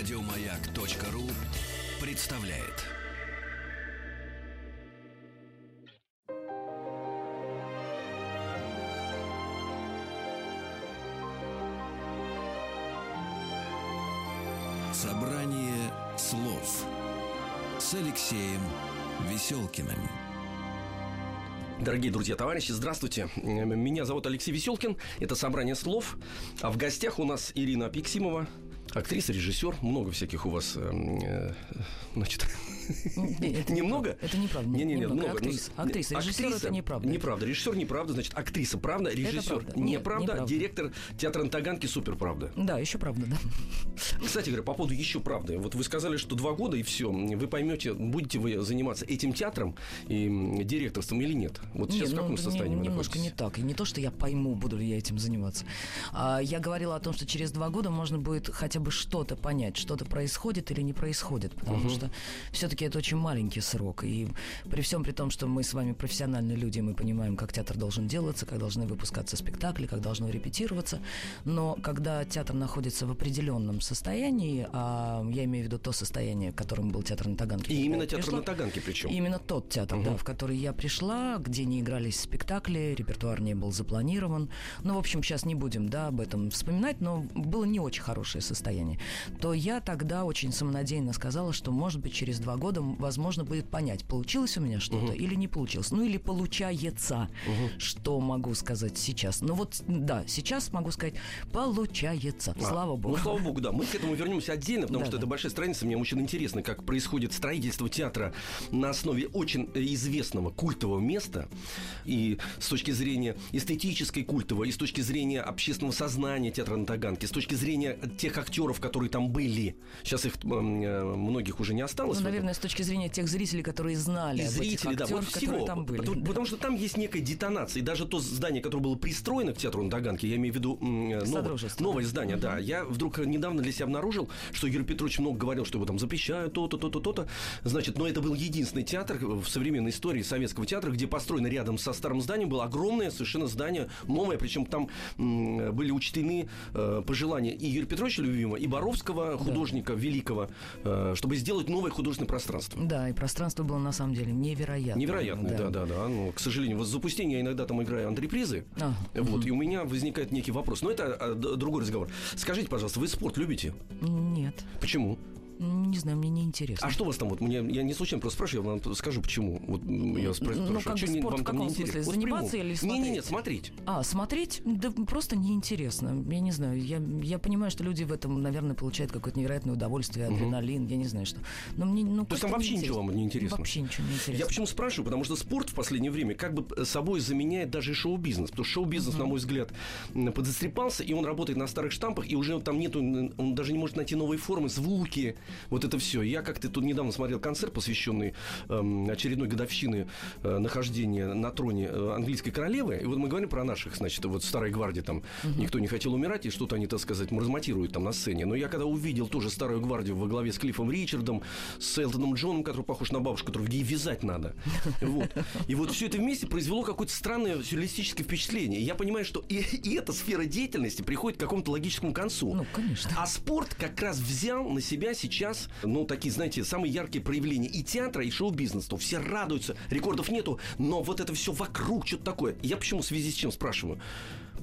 Радиомаяк.ру представляет. Собрание слов с Алексеем Веселкиным. Дорогие друзья, товарищи, здравствуйте. Меня зовут Алексей Веселкин. Это собрание слов. А в гостях у нас Ирина Пиксимова, актриса, режиссер. Много всяких у вас, э, значит, Это Немного? Это неправда. Не, не, не, много. Актриса. Ну, Актриса. Режиссер это неправда. Неправда. Режиссер неправда, значит, актриса правда, режиссер неправда, директор театра на Таганке супер правда. Да, еще правда, да. Кстати говоря, по поводу еще правды. Вот вы сказали, что два года и все. Вы поймете, будете вы заниматься этим театром и директорством или нет. Вот сейчас Не, в каком ну, состоянии не- вы немножко не так. И не то, что я пойму, буду ли я этим заниматься. А, я говорила о том, что через два года можно будет хотя бы что-то понять, что-то происходит или не происходит, потому что все-таки это очень маленький срок. И при всем при том, что мы с вами профессиональные люди, мы понимаем, как театр должен делаться, как должны выпускаться спектакли, как должно репетироваться. Но когда театр находится в определенном состоянии, а я имею в виду то состояние, которым был театр на Таганке. И именно театр пришла, на Таганке причем. Именно тот театр, да, в который я пришла, где не игрались спектакли, репертуар не был запланирован. Ну, в общем, сейчас не будем, да, об этом вспоминать, но было не очень хорошее состояние. То я тогда очень самонадеянно сказала, что, может быть, через два года, м, возможно, будет понять, получилось у меня что-то или не получилось. Ну, или получается, что могу сказать сейчас. Ну, вот, да, сейчас могу сказать, получается. А, Слава богу. Ну, слава богу, да. Мы к этому вернемся отдельно, потому Да, что да. это большая страница. Мне очень интересно, как происходит строительство театра на основе очень известного культового места. И с точки зрения эстетической культового, и с точки зрения общественного сознания театра на Таганке, с точки зрения тех актеров, которые там были. Сейчас их э, многих уже не осталось. Ну, наверное, с точки зрения тех зрителей, которые знали И зрители, да, вот всего. там были. Потому, Да. потому что там есть некая детонация. И даже то здание, которое было пристроено к театру на Таганке, я имею в виду м, новое, новое да. здание, да. Я вдруг недавно для себя обнаружил, что Юрий Петрович много говорил, что его там запрещают, то-то, то-то, то-то. Значит, но это был единственный театр в современной истории советского театра, где построено рядом со старым зданием было огромное совершенно здание, новое, причем там были учтены э, пожелания и Юрия Петровича любимого, и Боровского, художника великого, э, чтобы сделать новое художественное пространство. Да, и пространство было на самом деле невероятное. Невероятно, да, да, да. Ну, к сожалению, вот с запустения я иногда там играю антрепризы. А, Вот, и у меня возникает некий вопрос. Но это а, другой разговор. Скажите, пожалуйста, вы спорт любите? Нет. Почему? Не знаю, мне не интересно. А что у вас там? Вот мне, я не случайно просто спрашиваю, я вам скажу, почему. Вот я Ну, спрашиваю, как что бы спорт вам в каком смысле? интересно? Заниматься или Не, не, нет, смотреть? смотреть. А, смотреть? Да просто неинтересно. Я не знаю. Я, я понимаю, что люди в этом, наверное, получают какое-то невероятное удовольствие, адреналин, я не знаю что. Но мне, ну, То есть там вообще ничего вам не интересно? Вообще ничего не интересно. Я почему спрашиваю? Потому что спорт в последнее время как бы собой заменяет даже шоу-бизнес. Потому что шоу-бизнес, на мой взгляд, подзастрепался, и он работает на старых штампах, и уже там нету, он даже не может найти новые формы, звуки, вот это все. Я как-то тут недавно смотрел концерт, посвященный эм, очередной годовщине э, нахождения на троне э, английской королевы. И вот мы говорим про наших, значит, вот старой гвардии там никто не хотел умирать, и что-то они, так сказать, маразматируют там на сцене. Но я когда увидел тоже старую гвардию во главе с Клиффом Ричардом, с Элтоном Джоном, который похож на бабушку, которую ей вязать надо. Вот. И вот все это вместе произвело какое-то странное сюрреалистическое впечатление. Я понимаю, что и, и эта сфера деятельности приходит к какому-то логическому концу. Ну, конечно. А спорт как раз взял на себя сейчас, ну, такие, знаете, самые яркие проявления и театра, и шоу-бизнеса. Все радуются, рекордов нету, но вот это все вокруг, что-то такое. Я почему в связи с чем спрашиваю?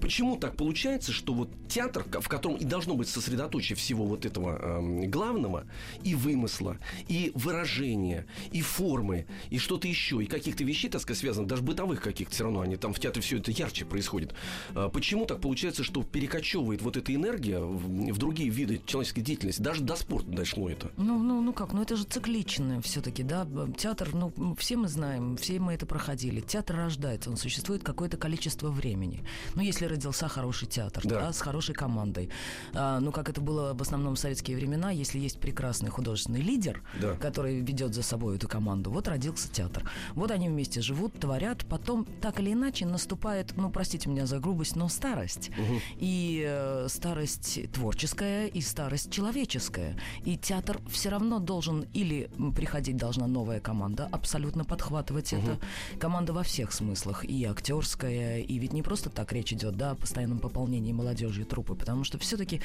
Почему так получается, что вот театр, в котором и должно быть сосредоточие всего вот этого эм, главного, и вымысла, и выражения, и формы, и что-то еще, и каких-то вещей, так сказать, связанных, даже бытовых каких-то все равно, они там в театре все это ярче происходит. А Почему так получается, что перекочевывает вот эта энергия в, в другие виды человеческой деятельности? Даже до спорта дошло это. Ну, ну, ну как, ну это же циклично все-таки, да. Театр, ну, все мы знаем, все мы это проходили. Театр рождается, он существует какое-то количество времени. Ну, если родился хороший театр, Да. да, с хорошей командой. А, ну, как это было в основном в советские времена, если есть прекрасный художественный лидер, Да. который ведет за собой эту команду, вот родился театр. Вот они вместе живут, творят, потом так или иначе наступает, ну, простите меня за грубость, но старость. И э, старость творческая, и старость человеческая. И театр все равно должен или приходить должна новая команда, абсолютно подхватывать это. Команда во всех смыслах. И актерская, и ведь не просто так речь идет, да, о постоянном пополнении молодежи и трупы, потому что все-таки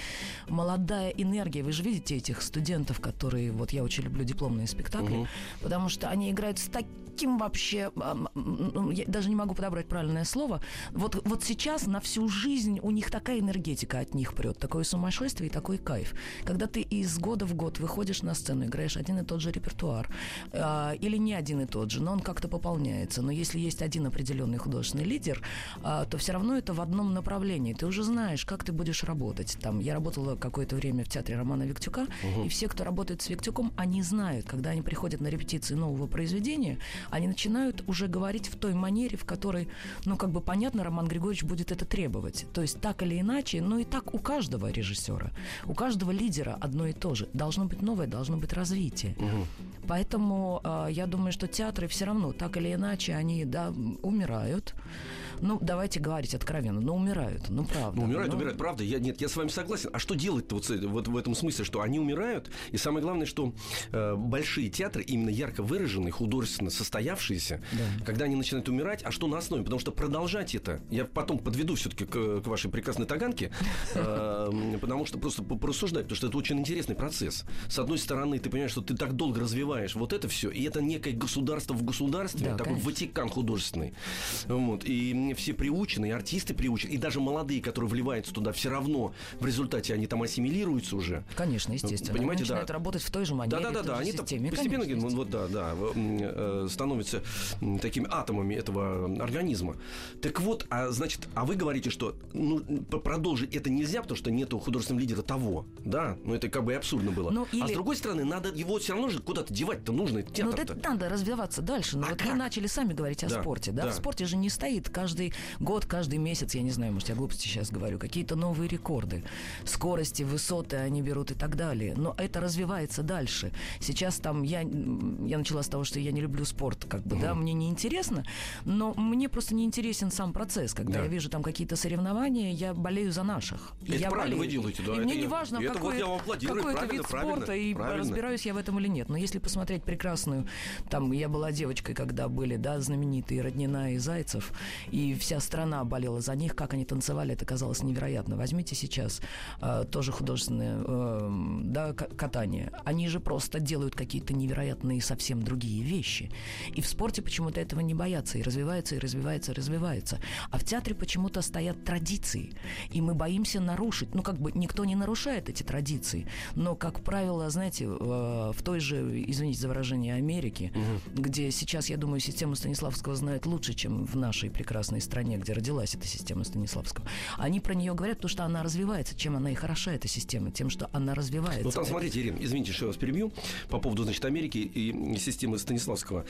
молодая энергия, вы же видите этих студентов, которые, вот я очень люблю дипломные спектакли, угу. потому что они играют с таким вообще, я даже не могу подобрать правильное слово, вот, вот сейчас на всю жизнь у них такая энергетика от них прет, такое сумасшествие и такой кайф. Когда ты из года в год выходишь на сцену, играешь один и тот же репертуар, э, или не один и тот же, но он как-то пополняется. Но если есть один определенный художественный лидер, э, то все равно это в одном направлении. Ты уже знаешь, как ты будешь работать. Там, я работала какое-то время в театре Романа Виктюка, угу. и все, кто работает с Виктюком, они знают, когда они приходят на репетиции нового произведения, они начинают уже говорить в той манере, в которой, ну, как бы понятно, Роман Григорьевич будет это требовать. То есть так или иначе, ну и так у каждого режиссера, у каждого лидера одно и то же. Должно быть новое, должно быть развитие. Угу. Поэтому э, я думаю, что театры все равно, так или иначе, они, да, умирают ну, давайте говорить откровенно, ну, умирают, ну, правда. Ну, умирают, ну... умирают, правда. Я, нет, я с вами согласен. А что делать-то вот, вот в этом смысле, что они умирают, и самое главное, что э, большие театры, именно ярко выраженные, художественно состоявшиеся, да. когда они начинают умирать, а что на основе? Потому что продолжать это, я потом подведу все-таки к, к вашей прекрасной таганке, э, потому что просто порассуждать, потому что это очень интересный процесс. С одной стороны, ты понимаешь, что ты так долго развиваешь вот это все, и это некое государство в государстве, да, такой конечно. Ватикан художественный. Вот, и все приучены, и артисты приучены, и даже молодые, которые вливаются туда, все равно в результате они там ассимилируются уже. Конечно, естественно. Понимаете, они начинают да. работать в той же манере, да, да, да, да. они системе. постепенно конечно, вот, да, да, э, становятся такими атомами этого организма. Так вот, а значит, а вы говорите, что ну, продолжить это нельзя, потому что нету художественного лидера того, да? Ну это как бы абсурдно было. Ну, или... А с другой стороны, надо его все равно же куда-то девать-то нужно, Ну, это надо развиваться дальше. Но ну, а вот как? вы начали сами говорить о да, спорте, да? да? В спорте же не стоит каждый каждый год, каждый месяц, я не знаю, может, я глупости сейчас говорю, какие-то новые рекорды. Скорости, высоты они берут и так далее. Но это развивается дальше. Сейчас там я, я начала с того, что я не люблю спорт, как бы, угу. да, мне не интересно, но мне просто не интересен сам процесс. Когда да. я вижу там какие-то соревнования, я болею за наших. Это я правильно болею. вы делаете, да. И мне не важно, какой, вот какой это вид спорта, и правильно. разбираюсь я в этом или нет. Но если посмотреть прекрасную, там, я была девочкой, когда были, да, знаменитые Роднина и Зайцев, и вся страна болела за них, как они танцевали, это казалось невероятно. Возьмите сейчас э, тоже художественное э, да, катание. Они же просто делают какие-то невероятные совсем другие вещи. И в спорте почему-то этого не боятся, и развивается, и развивается, и развивается. А в театре почему-то стоят традиции, и мы боимся нарушить. Ну, как бы никто не нарушает эти традиции, но, как правило, знаете, в, в той же, извините за выражение, Америке, угу. где сейчас, я думаю, систему Станиславского знают лучше, чем в нашей прекрасной стране, где родилась эта система Станиславского, они про нее говорят, потому что она развивается. Чем она и хороша, эта система? Тем, что она развивается. Ну, там, смотрите, Ирина, извините, что я вас перебью, по поводу, значит, Америки и системы Станиславского.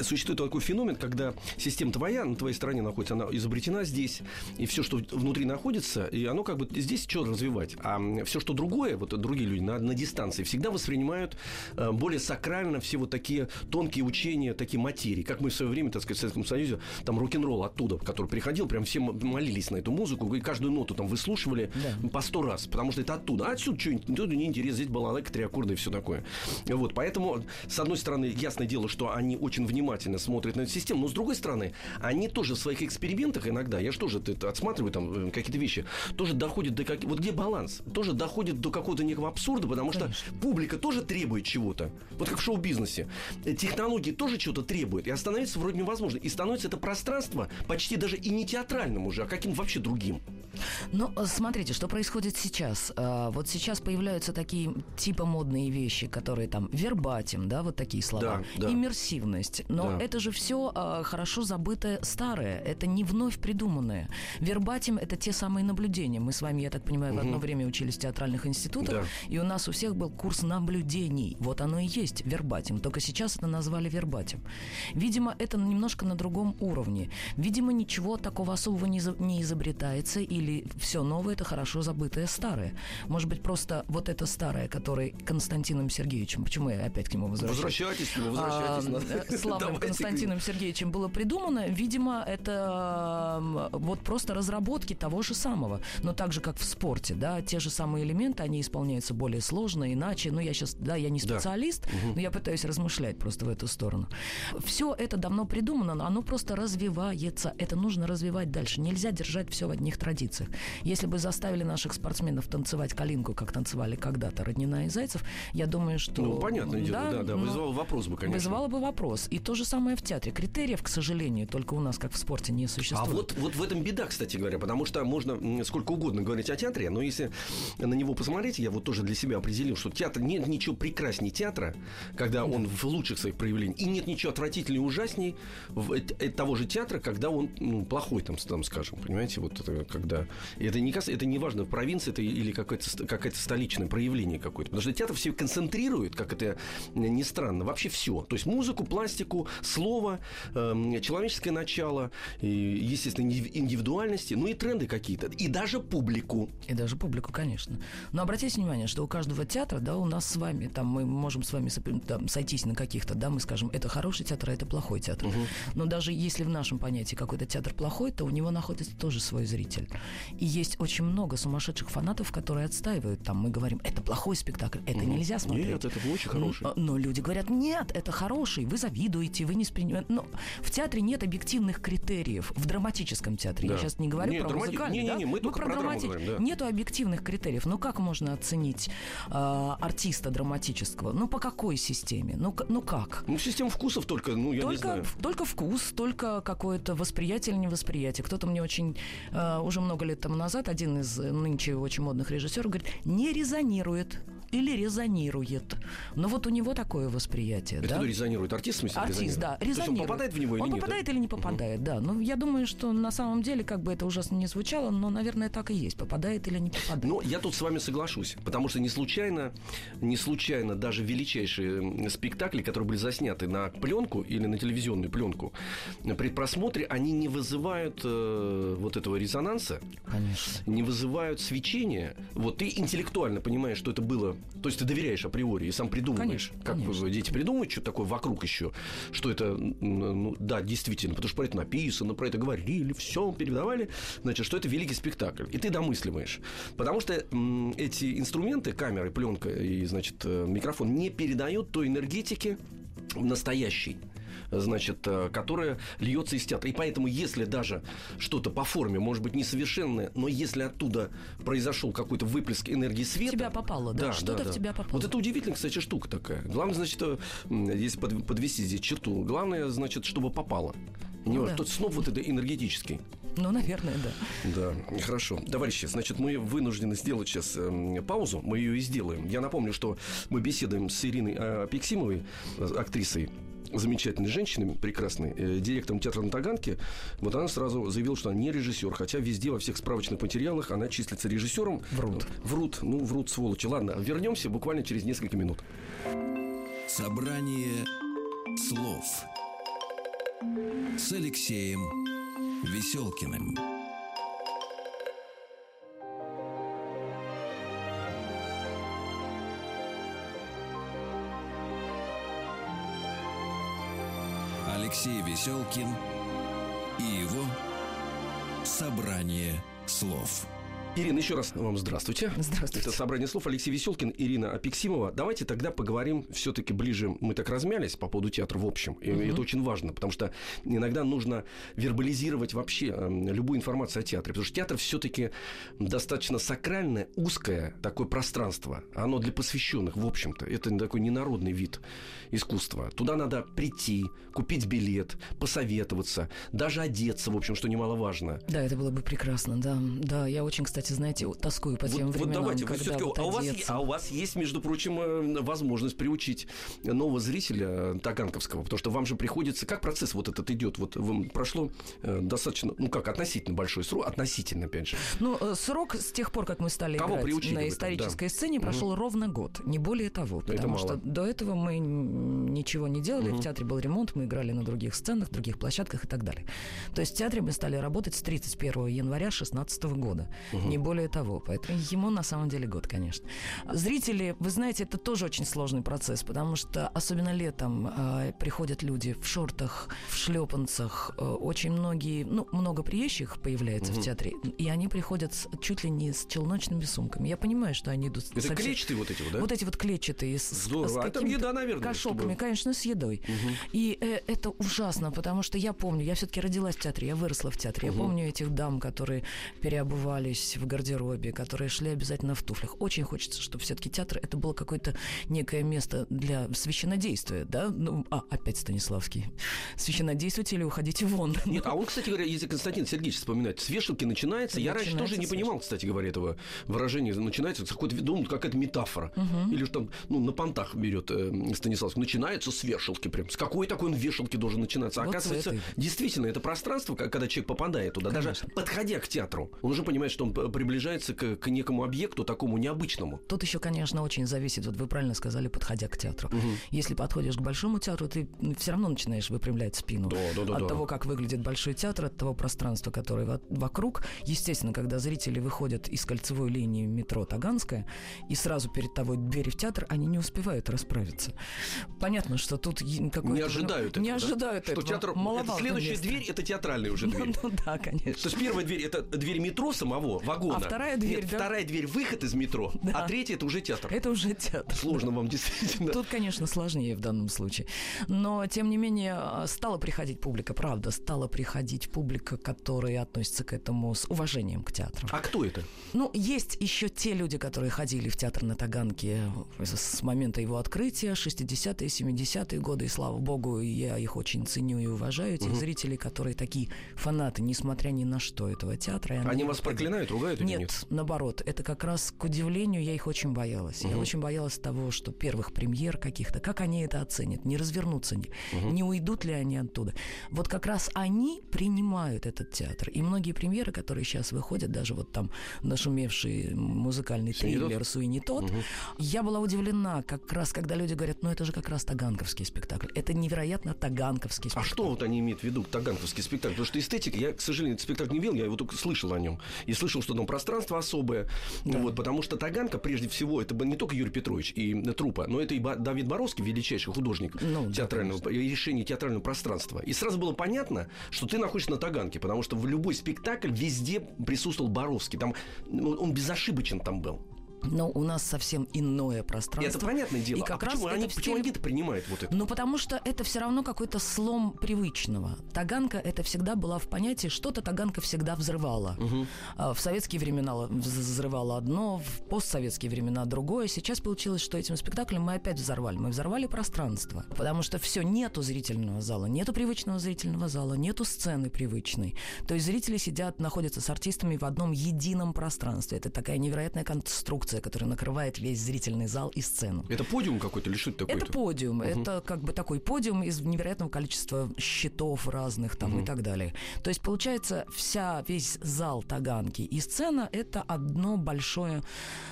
Существует такой феномен, когда система твоя, на твоей стороне находится, она изобретена здесь, и все, что внутри находится, и оно как бы здесь что развивать. А все, что другое, вот другие люди на, на дистанции, всегда воспринимают э, более сакрально все вот такие тонкие учения, такие материи, как мы в свое время, так сказать, в Советском Союзе, там рок-н-ролл оттуда, который приходил, прям все молились на эту музыку, и каждую ноту там выслушивали да. по сто раз, потому что это оттуда. А отсюда что-нибудь, тут неинтересно, здесь балалайка, три аккорда и все такое. Вот, поэтому, с одной стороны, ясное дело, что они очень внимательно смотрят на эту систему, но с другой стороны, они тоже в своих экспериментах иногда, я же тоже это отсматриваю там э, какие-то вещи, тоже доходят до как... Вот где баланс? Тоже доходит до какого-то некого абсурда, потому что Конечно. публика тоже требует чего-то. Вот как в шоу-бизнесе. Э, технологии тоже чего-то требуют. И остановиться вроде невозможно. И становится это пространство почти даже и не театральным уже, а каким вообще другим. Ну, смотрите, что происходит сейчас. А, вот сейчас появляются такие типа модные вещи, которые там вербатим, да, вот такие слова, да, да. иммерсивность. Но да. это же все а, хорошо забытое старое. Это не вновь придуманное. Вербатим это те самые наблюдения. Мы с вами, я так понимаю, угу. в одно время учились в театральных институтах, да. и у нас у всех был курс наблюдений. Вот оно и есть вербатим. Только сейчас это назвали вербатим. Видимо, это немножко на другом уровне. Видимо, ничего такого особого не, не изобретается или все новое это хорошо забытое старое. Может быть, просто вот это старое, которое Константином Сергеевичем, почему я опять к нему возвращаюсь? Возвращайтесь к нему, возвращайтесь. А, славным Константином Сергеевичем было придумано, видимо, это вот просто разработки того же самого. Но так же, как в спорте, да, те же самые элементы, они исполняются более сложно, иначе. Ну, я сейчас, да, я не специалист, да. но я пытаюсь размышлять просто в эту сторону. Все это давно придумано, но оно просто развивается. Это нужно развивать дальше. Нельзя держать все в одних традициях. Если бы заставили наших спортсменов танцевать калинку, как танцевали когда-то Роднина и Зайцев, я думаю, что... Ну, понятное дело, да, да, но вызывал вопрос бы, конечно. Вызывало бы вопрос. И то же самое в театре. Критериев, к сожалению, только у нас, как в спорте, не А существует. вот, вот в этом беда, кстати говоря, потому что можно сколько угодно говорить о театре, но если на него посмотреть, я вот тоже для себя определил, что театр нет ничего прекраснее театра, когда он в лучших своих проявлениях, и нет ничего отвратительнее и ужасней в- э- э- того же театра, когда он ну, плохой, там, там, скажем, понимаете, вот это когда... и Это не, это не важно, в провинции это или какое-то, какое-то столичное проявление какое-то, потому что театр все концентрирует, как это ни странно, вообще все. То есть музыку, пластику, слово, эм, человеческое начало, и, естественно, инди- индивидуальности, ну и тренды какие-то, и даже публику. И даже публику, конечно. Но обратите внимание, что у каждого театра, да, у нас с вами, там мы можем с вами там, сойтись на каких-то, да, мы скажем, это хороший театр, а это плохой театр. Но даже если в нашем понятии какой-то театр плохой, то у него находится тоже свой зритель. И есть очень много сумасшедших фанатов, которые отстаивают. Там мы говорим, это плохой спектакль, это нельзя смотреть. Нет, это очень хороший. Н- Но люди говорят, нет, это хороший, вы завидуете, вы не спринимаете. Но в театре нет объективных критериев. В драматическом театре. Да. Я сейчас не говорю Нет, про драмати- музыкальный. не-не-не, да? мы только про драму говорим, да. Нету объективных критериев. Ну как можно оценить э, артиста драматического? Ну по какой системе? Ну, ну как? Ну, система вкусов только, ну, я не только, знаю. только вкус, только какое-то восприятие или невосприятие. Кто-то мне очень э, уже много лет тому назад один из нынче очень модных режиссеров говорит, не резонирует или резонирует. Но вот у него такое восприятие. Это да? кто резонирует? Артист, в смысле, Артист, резонирует? да, То есть он резонирует. попадает в него или он нет? да? попадает или не попадает, да. Ну, я думаю, что на самом деле, как бы это ужасно не звучало, но, наверное, так и есть. Попадает или не попадает. Но я тут с вами соглашусь, потому что не случайно, не случайно даже величайшие спектакли, которые были засняты на пленку или на телевизионную пленку, при просмотре они не вызывают э, вот этого резонанса, Конечно. не вызывают свечения. Вот ты интеллектуально понимаешь, что это было, то есть ты доверяешь априори и сам придумываешь, Конечно, как конечно. дети придумывают что-то такое вокруг еще, что это, ну, да, действительно, потому что про это написано, про это говорили, все передавали, значит, что это великий спектакль. И ты домысливаешь. Потому что м, эти инструменты, камеры, пленка и, значит, э, микрофон не передают той энергетики настоящей значит, э, которая льется из театра. И поэтому, если даже что-то по форме, может быть, несовершенное, но если оттуда произошел какой-то выплеск энергии света... тебя попало, да, что-то в тебя попало. Вот это удивительная, кстати, штука такая. Главное, значит, э, если под- подвести здесь черту, главное, значит, чтобы попало. Не Ну да. тот сноп вот это энергетический. Ну, наверное, да. Да, хорошо. Товарищи, значит, мы вынуждены сделать сейчас эм, паузу. Мы ее и сделаем. Я напомню, что мы беседуем с Ириной э, Пиксимовой, э, актрисой замечательной женщиной, прекрасной, э, директором театра на Таганке. Вот она сразу заявила, что она не режиссер, хотя везде во всех справочных материалах она числится режиссером. Врут. Врут, ну, врут, сволочи. Ладно, вернемся буквально через несколько минут. Собрание слов с Алексеем Веселкиным. Алексей Веселкин и его собрание слов. Ирина, еще раз вам здравствуйте. Здравствуйте. Это собрание слов Алексей Веселкин, Ирина Апексимова. Давайте тогда поговорим все-таки ближе. Мы так размялись по поводу театра в общем. И это очень важно, потому что иногда нужно вербализировать вообще э, любую информацию о театре. Потому что театр все-таки достаточно сакральное, узкое такое пространство. Оно для посвященных, в общем-то. Это такой ненародный вид искусства. Туда надо прийти, купить билет, посоветоваться, даже одеться, в общем, что немаловажно. Да, это было бы прекрасно, да. Да, я очень, кстати, знаете, тоскую по тем Вот, вот временам, давайте, вы когда всё-таки- вот а, у вас, а у вас есть, между прочим, э, возможность приучить нового зрителя э, Таганковского, потому что вам же приходится, как процесс вот этот идет, вот вам прошло э, достаточно, ну как, относительно большой срок, относительно, опять же. Ну, срок с тех пор, как мы стали Кого играть на этом, исторической сцене, прошел ровно год, не более того. Это Потому мало. что до этого мы ничего не делали, в театре был ремонт, мы играли на других сценах, других площадках и так далее. То есть в театре мы стали работать с 31 января 2016 года. Не более того. Поэтому ему на самом деле год, конечно. Зрители, вы знаете, это тоже очень сложный процесс, потому что особенно летом э, приходят люди в шортах, в шлепанцах. Э, очень многие, ну, много приезжих появляется в театре, и они приходят с- чуть ли не с челночными сумками. Я понимаю, что они идут... Это совсем- клетчатые вот эти вот, да? Вот эти вот клетчатые. С, Здорово. с А там еда, наверное, Кошелками, чтобы- конечно, с едой. И э, это ужасно, потому что я помню, я все-таки родилась в театре, я выросла в театре. Я помню этих дам, которые переобувались в гардеробе, которые шли обязательно в туфлях. Очень хочется, чтобы все-таки театр это было какое-то некое место для священнодействия, да? Ну, а, опять Станиславский. Священнодействуйте или уходите вон. Нет, а он, кстати говоря, если Константин Сергеевич вспоминать, с вешалки начинается. Я раньше тоже не понимал, кстати говоря, этого выражения. Начинается какой-то, думал, какая-то метафора. Или же там, ну, на понтах берет э, Станиславский. Начинается с вешалки прям. С какой такой он вешалки должен начинаться? Вот Оказывается, действительно, это пространство, когда человек попадает туда, даже подходя к театру, он уже понимает, что он п- приближается к, к некому объекту такому необычному. Тут еще, конечно, очень зависит, вот вы правильно сказали, подходя к театру. Если подходишь к большому театру, ты все равно начинаешь выпрямлять спину. Да, да, да, от да. того, как выглядит большой театр, от того пространства, которое во- вокруг. Естественно, когда зрители выходят из кольцевой линии метро Таганская, и сразу перед тобой двери в театр, они не успевают расправиться. Понятно, что тут какой-то... Не ну, ожидают Не этого, да? ожидают Что этого. театр... Это Маловато следующая места. дверь, это театральная уже Ну, дверь. ну да, конечно. То есть первая дверь это дверь метро самого вагона. А вторая дверь, Нет, да? вторая дверь выход из метро, Да. а третья это уже театр. Это уже театр. Сложно вам действительно. Тут, конечно, сложнее в данном случае. Но, тем не менее, стала приходить публика, правда, стала приходить публика, которая относится к этому с уважением к театру. А кто это? Ну, есть еще те люди, которые ходили в театр на Таганке с момента его открытия, 60-е, 70-е годы, и слава богу, я их очень ценю и уважаю, тех зрителей, которые такие фанаты, несмотря ни на что этого театра. и Они вас проклинают, ругают или Нет, нет? наоборот, это как раз к удивлению я их очень боялась. Я очень боялась того, что первых премьер каких-то, как они это оценят, не развернутся, не, не уйдут ли они оттуда. Вот как раз они принимают этот театр. И многие премьеры, которые сейчас выходят, даже вот там нашумевший музыкальный Суини тот? триллер «Суини тот», я была удивлена, как раз, когда люди говорят, ну это же как раз таганковский спектакль. Это невероятно таганковский А спектакль. что вот они имеют в виду, таганковский спектакль? Потому что эстетика, я, к сожалению, этот спектакль не видел, я его только слышал о нем. И слышал, что там пространство особое. Вот, потому что Таганка, прежде всего, это не только Юрий Петрович и э, Трупа, но это и Давид Боровский, величайший художник Ну, да, театрального, и решение театрального пространства. И сразу было понятно, что ты находишься на Таганке, потому что в любой спектакль везде присутствовал Боровский. Там, ну, он безошибочен там был. Но у нас совсем иное пространство. Это понятное дело. И как а раз почему, это они, в почему стиле- они это принимают вот это? Ну, потому что это все равно какой-то слом привычного. Таганка это всегда была в понятии, что-то Таганка всегда взрывала. А, В советские времена вз- взрывала одно, в постсоветские времена другое. Сейчас получилось, что этим спектаклем мы опять взорвали. Мы взорвали пространство. Потому что все, нету зрительного зала, нету привычного зрительного зала, нету сцены привычной. То есть зрители сидят, находятся с артистами в одном едином пространстве. Это такая невероятная конструкция, которая накрывает весь зрительный зал и сцену. Это подиум какой-то или что это такое? Это подиум. Это как бы такой подиум из невероятного количества щитов разных там и так далее. То есть получается вся весь зал Таганки и сцена это одно большое,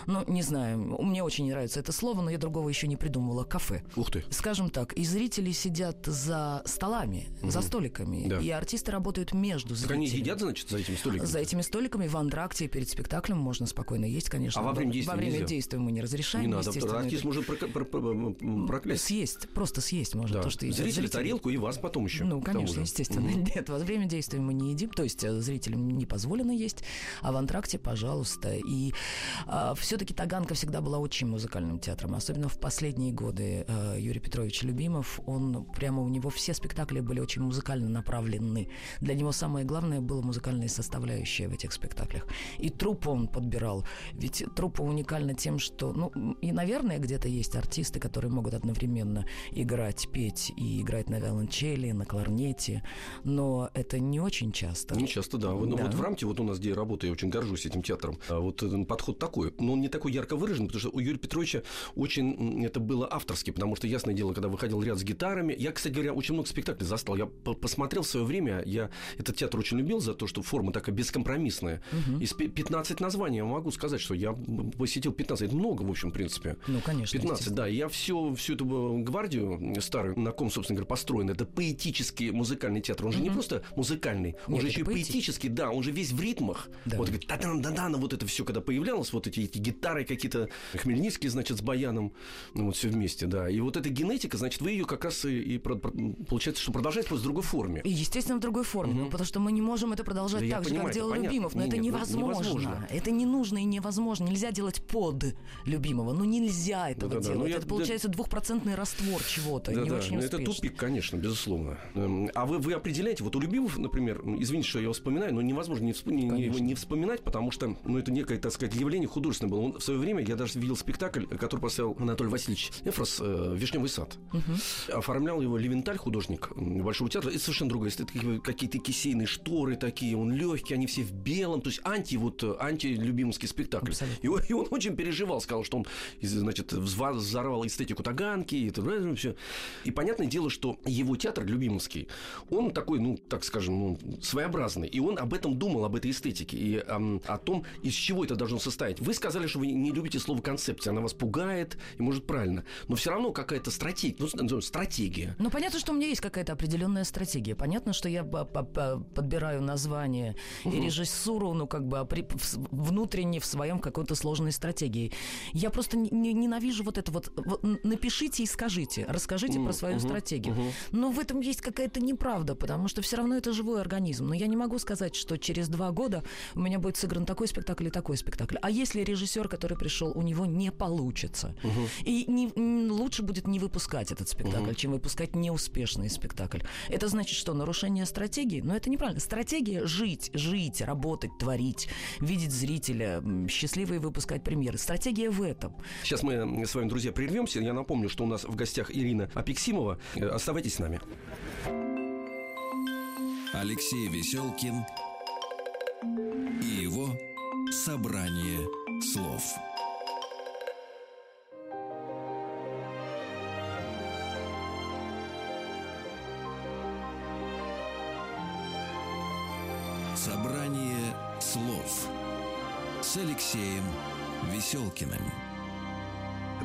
ну не знаю, мне очень не нравится это слово, но я другого еще не придумывала. Кафе. Ух ты. Скажем так, и зрители сидят за столами, за столиками, Да. и артисты работают между Так зрителями. они едят, значит, за этими столиками? За этими столиками в антракте перед спектаклем можно спокойно есть, конечно. А во время действия Во время нельзя? действия мы не разрешаем, Не надо, артист это- может прока- про- про- проклясть. Съесть, просто съесть можно Да. то, что едят Зрители, зрители. тарелку и вас потом еще. Ну, конечно, естественно. Нет, во время действия мы не едим, то есть э, зрителям не позволено есть, а в антракте, пожалуйста. И все-таки Таганка всегда была очень музыкальным театром, особенно в последние годы. Э, Юрий Петрович Любимов, он прямо у него все спектакли были очень музыкально направлены. Для него самое главное было музыкальная составляющая в этих спектаклях. И труппу он подбирал. Ведь труппа уникальна тем, что, ну, и, наверное, где-то есть артисты, которые могут одновременно играть, петь и играть на виолончели, на кларнете, но это не очень часто. Не часто, да. Ну, Да. Вот в рамке, вот у нас, где я работаю, я очень горжусь этим театром. А Вот э, подход такой. Но он не такой ярко выражен, потому что у Юрия Петровича очень это было авторски, потому что, ясное дело, когда выходил ряд с гитарами, я, кстати говоря, очень много спектаклей застал. Я по- посмотрел в свое время, я этот театр очень любил за то, что форма такая бескомпромиссная. Из пи- 15 названий я могу сказать, что я посетил 15. Это много, в общем, в принципе. Ну, конечно. 15, да. Я все, всю эту э, гвардию старую, на ком, собственно говоря, построен, это поэтический музыкальный театр. Он же не просто музыкальный, он Нет, же это еще и поэтический. да, он же весь в ритмах. Да. Вот говорит, да-дан, да-дан, вот это все, когда появлялось, вот эти, эти гитары какие-то, Хмельницкий, значит, с баяном, ну, вот все вместе, да. И вот эта генетика, значит, вы ее как раз и, и получается, что продолжаете просто в другой форме. И, естественно, в другой форме, ну, потому что мы не можем это продолжать Да так же, понимаю, как это делал. Любимов. Но Не, это нет, ну, невозможно. невозможно. Это не нужно и невозможно. Нельзя делать под Любимого. Ну, нельзя этого Да-да-да. делать. Ну, я- это получается двухпроцентный раствор чего-то. не Да-да, очень ну, это тупик, конечно, безусловно. Эм, А вы, вы определяете, вот у Любимов, например, извините, что я его вспоминаю, но невозможно не, всп- не- не- вспоминать, потому что ну, это некое, так сказать, явление художественное было. Он, в свое время я даже видел спектакль, который поставил Анатолий Васильевич Эфрос э, «Вишневый сад». Оформлял его Левенталь, художник Большого театра. Это совершенно другая эстетика. Такие- Какие-то кисейные шторы такие, он легкий, они все в белом. То есть анти, вот, э, антилюбимовский спектакль. Абсолютно. И и он очень переживал, сказал, что он, значит, взорвал эстетику Таганки и т.д. всё. И понятное дело, что его театр Любимовский, он такой, ну, так скажем, ну, своеобразный. И он об этом думал, об этой эстетике и ам, о том, из чего это должно состоять. Вы сказали, что вы не любите слово концепция, она вас пугает, и может правильно. Но все равно какая-то стратегия, ну, ну, стратегия. Ну, понятно, что у меня есть какая-то определенная стратегия. Понятно, что я по- по- по- подбираю название и режиссуру, ну, как бы с- внутренне в своем какой-то сложной стратегии. Я просто не- не- ненавижу вот это вот. Напишите и скажите, расскажите про свою стратегию. Но в этом есть какая-то неправда, потому что все равно это живой организм. Но я не могу сказать, что через два года у меня будет сыгран такой спектакль и такой спектакль. А если режиссер, который пришел, у него не получится, и не- лучше будет не выпускать этот спектакль, чем выпускать неуспешный спектакль. Это значит, что нарушение стратегии? Но это неправильно. Стратегия жить, жить, работать, творить, видеть зрителя, счастливо и выпускать премьеры. Стратегия в этом. Сейчас мы с вами, друзья, прервемся. Я напомню, что у нас в гостях Ирина Апексимова. Э, Оставайтесь с нами. Алексей Веселкин и его собрание слов. Собрание слов с Алексеем Веселкиным.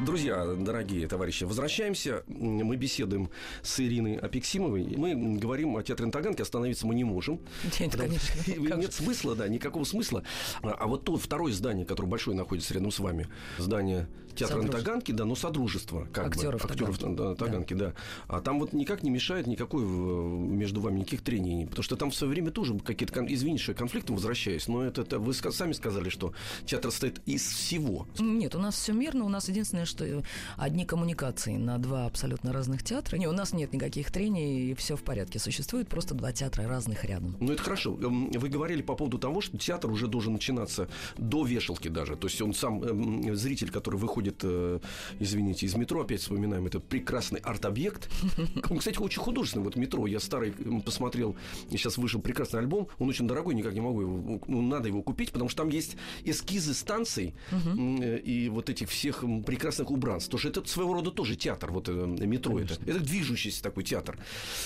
Друзья, дорогие товарищи, возвращаемся. Мы беседуем с Ириной Апексимовой. Мы говорим о театре на Таганке, остановиться мы не можем. Нет, конечно. Нет смысла, да, никакого смысла. А вот то второе здание, которое большое находится рядом с вами, здание театра на. Таганке, да, но содружество. Как Актеров бы, актеров Таганки. да. А там вот никак не мешает никакой э, между вами никаких трений. Потому что там в свое время тоже какие-то, извините, что я возвращаюсь, но это, это вы сами сказали, что театр состоит из всего. Нет, у нас все мирно. У нас единственное, что одни коммуникации на два абсолютно разных театра. Не, у нас нет никаких трений, и все в порядке. Существует просто два театра разных рядом. Ну, это хорошо. Эм, Вы говорили по поводу того, что театр уже должен начинаться до вешалки даже. То есть он сам, эм, зритель, который выходит, э, извините, из метро, опять вспоминаем, этот прекрасный арт-объект. Он, кстати, очень художественный. Вот метро, я старый посмотрел, сейчас вышел прекрасный альбом. Он очень дорогой, никак не могу его, ну, надо его купить, потому что там есть эскизы станций э, и вот этих всех м, прекрасных убранств. Потому что это своего рода тоже театр, вот э, метро это. Это движущийся такой театр.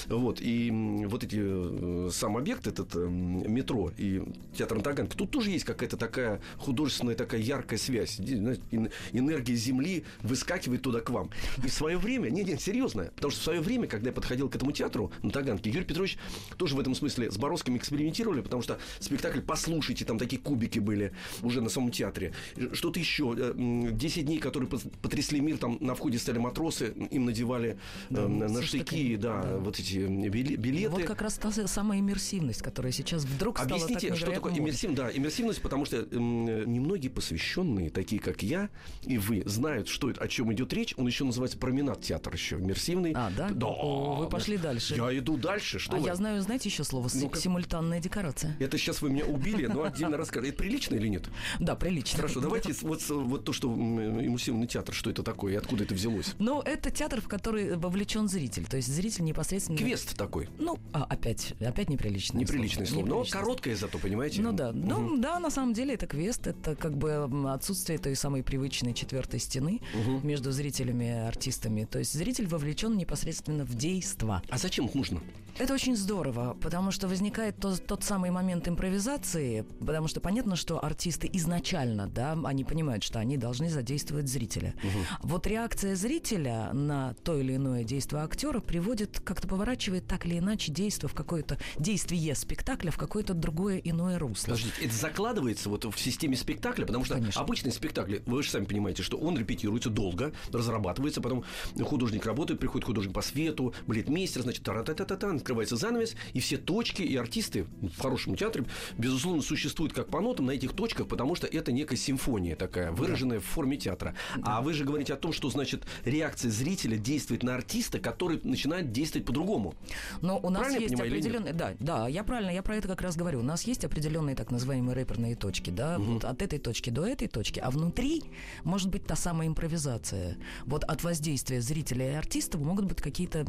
Вот, и вот эти э, сам объект, этот э, метро и театр на Таганке, тут тоже есть какая-то такая художественная, такая яркая связь. Энергия Земли выскакивает туда к вам. И в свое время, нет, нет, серьезно, потому что в свое время, когда я подходил к этому театру на Таганке, Юрий Петрович тоже в этом смысле с Боровским экспериментировали, потому что спектакль «Послушайте», там такие кубики были уже на самом театре. Что-то еще. э, м, «Десять дней», которые потрясли мир, там на входе стояли матросы, им надевали э, на штыки, да, да. вот эти биле- билеты. Вот как раз та самая иммерсивность, которая сейчас вдруг стала Объясните, так что такое иммерсивность? Да, иммерсивность, потому что м, немногие посвященные, такие как я и вы, знают, что это, о чем идет речь. Он еще называется променад театр еще иммерсивный. А, да? Да. О, вы пошли дальше. Я иду дальше. Что а вы? я знаю, знаете еще слово «си- Ну-ка. симультанная декорация. Это сейчас вы меня убили, но отдельно расскажите. Это прилично или нет? Да, прилично. Хорошо, давайте вот, вот то, что иммерсивный театр, что это такое и откуда это взялось? Ну, это театр, в который вовлечен зритель. То есть зритель непосредственно... Квест такой. Ну, а, опять, опять неприличное Неприличное слово. Но Неприличное короткое зато, понимаете? Ну да, Мгм. ну да, на самом деле это квест, это как бы отсутствие той самой привычной четвертой стены между зрителями и артистами. То есть зритель вовлечен непосредственно в действо. А зачем нужно? Это очень здорово, потому что возникает тот, тот самый момент импровизации, потому что понятно, что артисты изначально, да, они понимают, что они должны задействовать зрителя. Угу. Вот реакция зрителя на то или иное действие актера приводит, как-то поворачивает так или иначе действие в какое-то действие спектакля в какое-то другое иное русло. Подождите, это закладывается вот в системе спектакля, потому что Конечно. обычный спектакль, вы же сами понимаете, что он репетируется долго, разрабатывается, потом художник работает, приходит художник по свету, балетмейстер, значит, та та та та та открывается занавес, и все точки и артисты в хорошем театре, безусловно, существуют как по нотам на этих точках, потому что это некая симфония такая, выраженная да. в форме театра. Да. А вы же говорите о том, что, значит, реакция зрителя действует на артиста, который начинает действовать по-другому. Но у нас правильно есть определенные... Да, да, я правильно, я про это как раз говорю. У нас есть определенные так называемые рэперные точки, да, угу. вот от этой точки до этой точки, а внутри может быть та самая импровизация. Вот от воздействия зрителя и артиста могут быть какие-то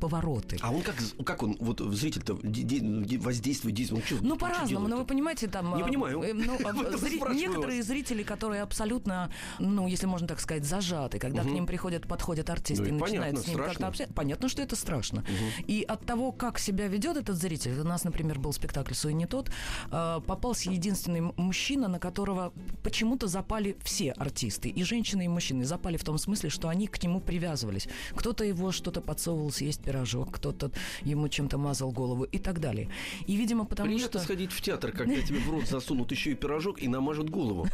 повороты. А он как, как он, вот зритель-то воздействует, действует, что, Ну, по-разному, но вы понимаете, там... Не понимаю. Э, ну, зри... некоторые зрители, которые абсолютно, ну, если можно так сказать, зажаты, когда угу. к ним приходят, подходят артисты ну, и, и начинают с ним как-то общаться, понятно, что это страшно. Угу. И от того, как себя ведет этот зритель, у нас, например, был спектакль «Суй не тот», э, попался единственный мужчина, на которого почему-то запали все артисты, и женщины, и мужчины, запали в том смысле, что они к нему привязывались. Кто-то его что-то подсовывал съесть пирожок, кто-то ему чем-то мазал голову и так далее. И, видимо, потому Приятно что... сходить в театр, когда тебе в рот засунут еще и пирожок и намажут голову.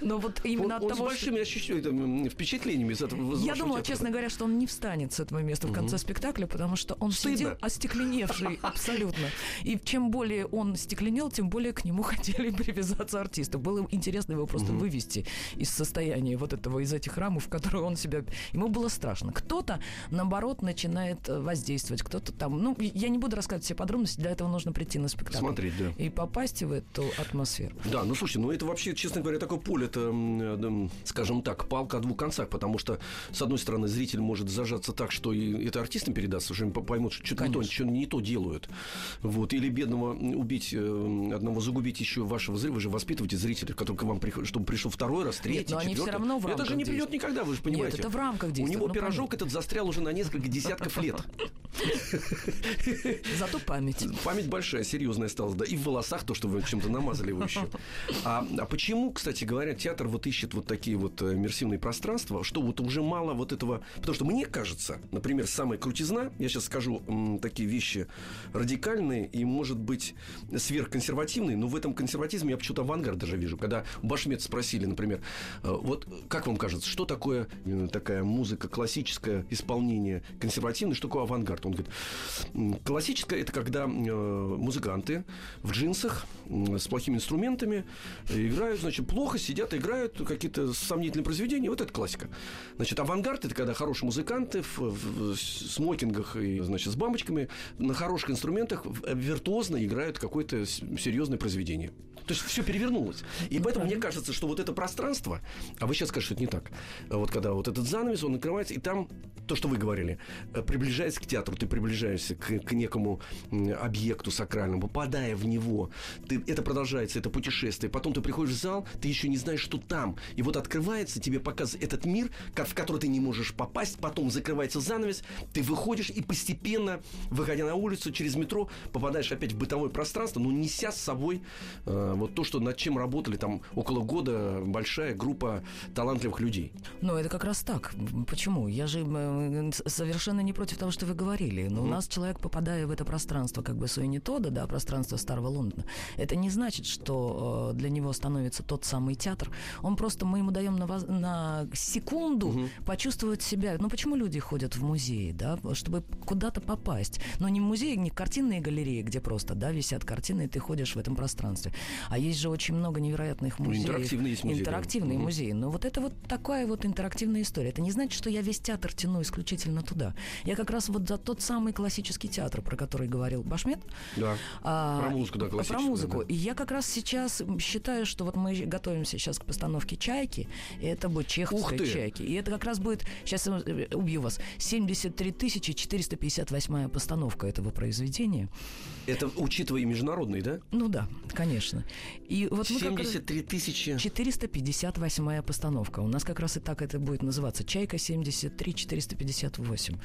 Но вот именно от того, с большими ощущениями, впечатлениями из этого Я думала, честно говоря, что он не встанет с этого места в конце спектакля, потому что он сидел остекленевший абсолютно. И чем более он стекленел, тем более к нему хотели привязаться артисты. Было интересно его просто вывести из состояния вот этого, из этих рамов, в которые он себя... Ему было страшно. Кто-то, наоборот, начинает э, воздействовать, кто-то там... Ну, я не буду рассказывать все подробности, для этого нужно прийти на спектакль. Смотреть, да. И попасть в эту атмосферу. Да, ну слушай, ну это вообще, честно говоря, такое поле, это, э, скажем так, палка о двух концах, потому что, с одной стороны, зритель может зажаться так, что и это артистам передастся, что им поймут, что что-то не то, что не то делают. Вот. Или бедного убить, э, одного загубить еще вашего зрителя, вы же воспитываете зрителя, который к вам приходит, чтобы пришел второй раз, третий, Нет, но они все равно в Это же не придет никогда, вы же понимаете. Нет, это в рамках действия. У него ну, пирожок понятно. этот застрял уже на несколько десятков лет. Зато память. Память большая, серьезная стала, да, и в волосах то, что вы чем-то намазали его еще. А, а почему, кстати говоря, театр вот ищет вот такие вот э, иммерсивные пространства, что вот уже мало вот этого... Потому что мне кажется, например, самая крутизна, я сейчас скажу м, такие вещи радикальные и, может быть, сверхконсервативные, но в этом консерватизме я почему-то авангард даже вижу. Когда Башмет спросили, например, э, вот как вам кажется, что такое э, такая музыка, классическое исполнение консервативное, что такое авангард? Он говорит, классическое это когда э, музыканты в джинсах с плохими инструментами играют, значит, плохо сидят, играют какие-то сомнительные произведения. Вот это классика. Значит, авангард это когда хорошие музыканты в, в, в смокингах и, значит, с бамбочками на хороших инструментах виртуозно играют какое-то серьезное произведение. То есть все перевернулось. И поэтому мне кажется, что вот это пространство, а вы сейчас скажете, что это не так. Вот когда вот этот занавес, он накрывается, и там то, что вы говорили, э, приближаясь к театру, ты приближаешься к, к некому объекту сакральному, попадая в него, ты, это продолжается, это путешествие. Потом ты приходишь в зал, ты еще не знаешь, что там. И вот открывается, тебе показывает этот мир, в который ты не можешь попасть, потом закрывается занавес, ты выходишь и постепенно, выходя на улицу через метро, попадаешь опять в бытовое пространство, но неся с собой э, вот то, что над чем работали там около года большая группа талантливых людей. Ну, это как раз так. Почему? Я же совершенно не против того, что вы говорили. Но mm. у нас человек, попадая в это пространство, как бы Суэнитода, да, пространство Старого Лондона, это не значит, что э, для него становится тот самый театр. Он просто, мы ему даем на, на секунду угу. почувствовать себя. Ну, почему люди ходят в музеи, да, чтобы куда-то попасть? Но не в музей, не картинные галереи, где просто, да, висят картины, и ты ходишь в этом пространстве. А есть же очень много невероятных ну, музеев. Ну, интерактивные есть музеи. Интерактивные да. музеи. Но вот это вот такая вот интерактивная история. Это не значит, что я весь театр тяну исключительно туда. Я как раз вот за тот самый классический театр, про который говорил Башмет. Да. А, про музыку, да, Про музыку. Да. И я как раз сейчас считаю, что вот мы готовимся сейчас к постановке «Чайки», и это будет чеховская «Чайки». И это как раз будет, сейчас я убью вас, 73 458 постановка этого произведения. Это учитывая и международный, да? Ну да, конечно. И вот мы как раз- 73 тысячи. 458 постановка. У нас как раз и так это будет называться. Чайка 73 458.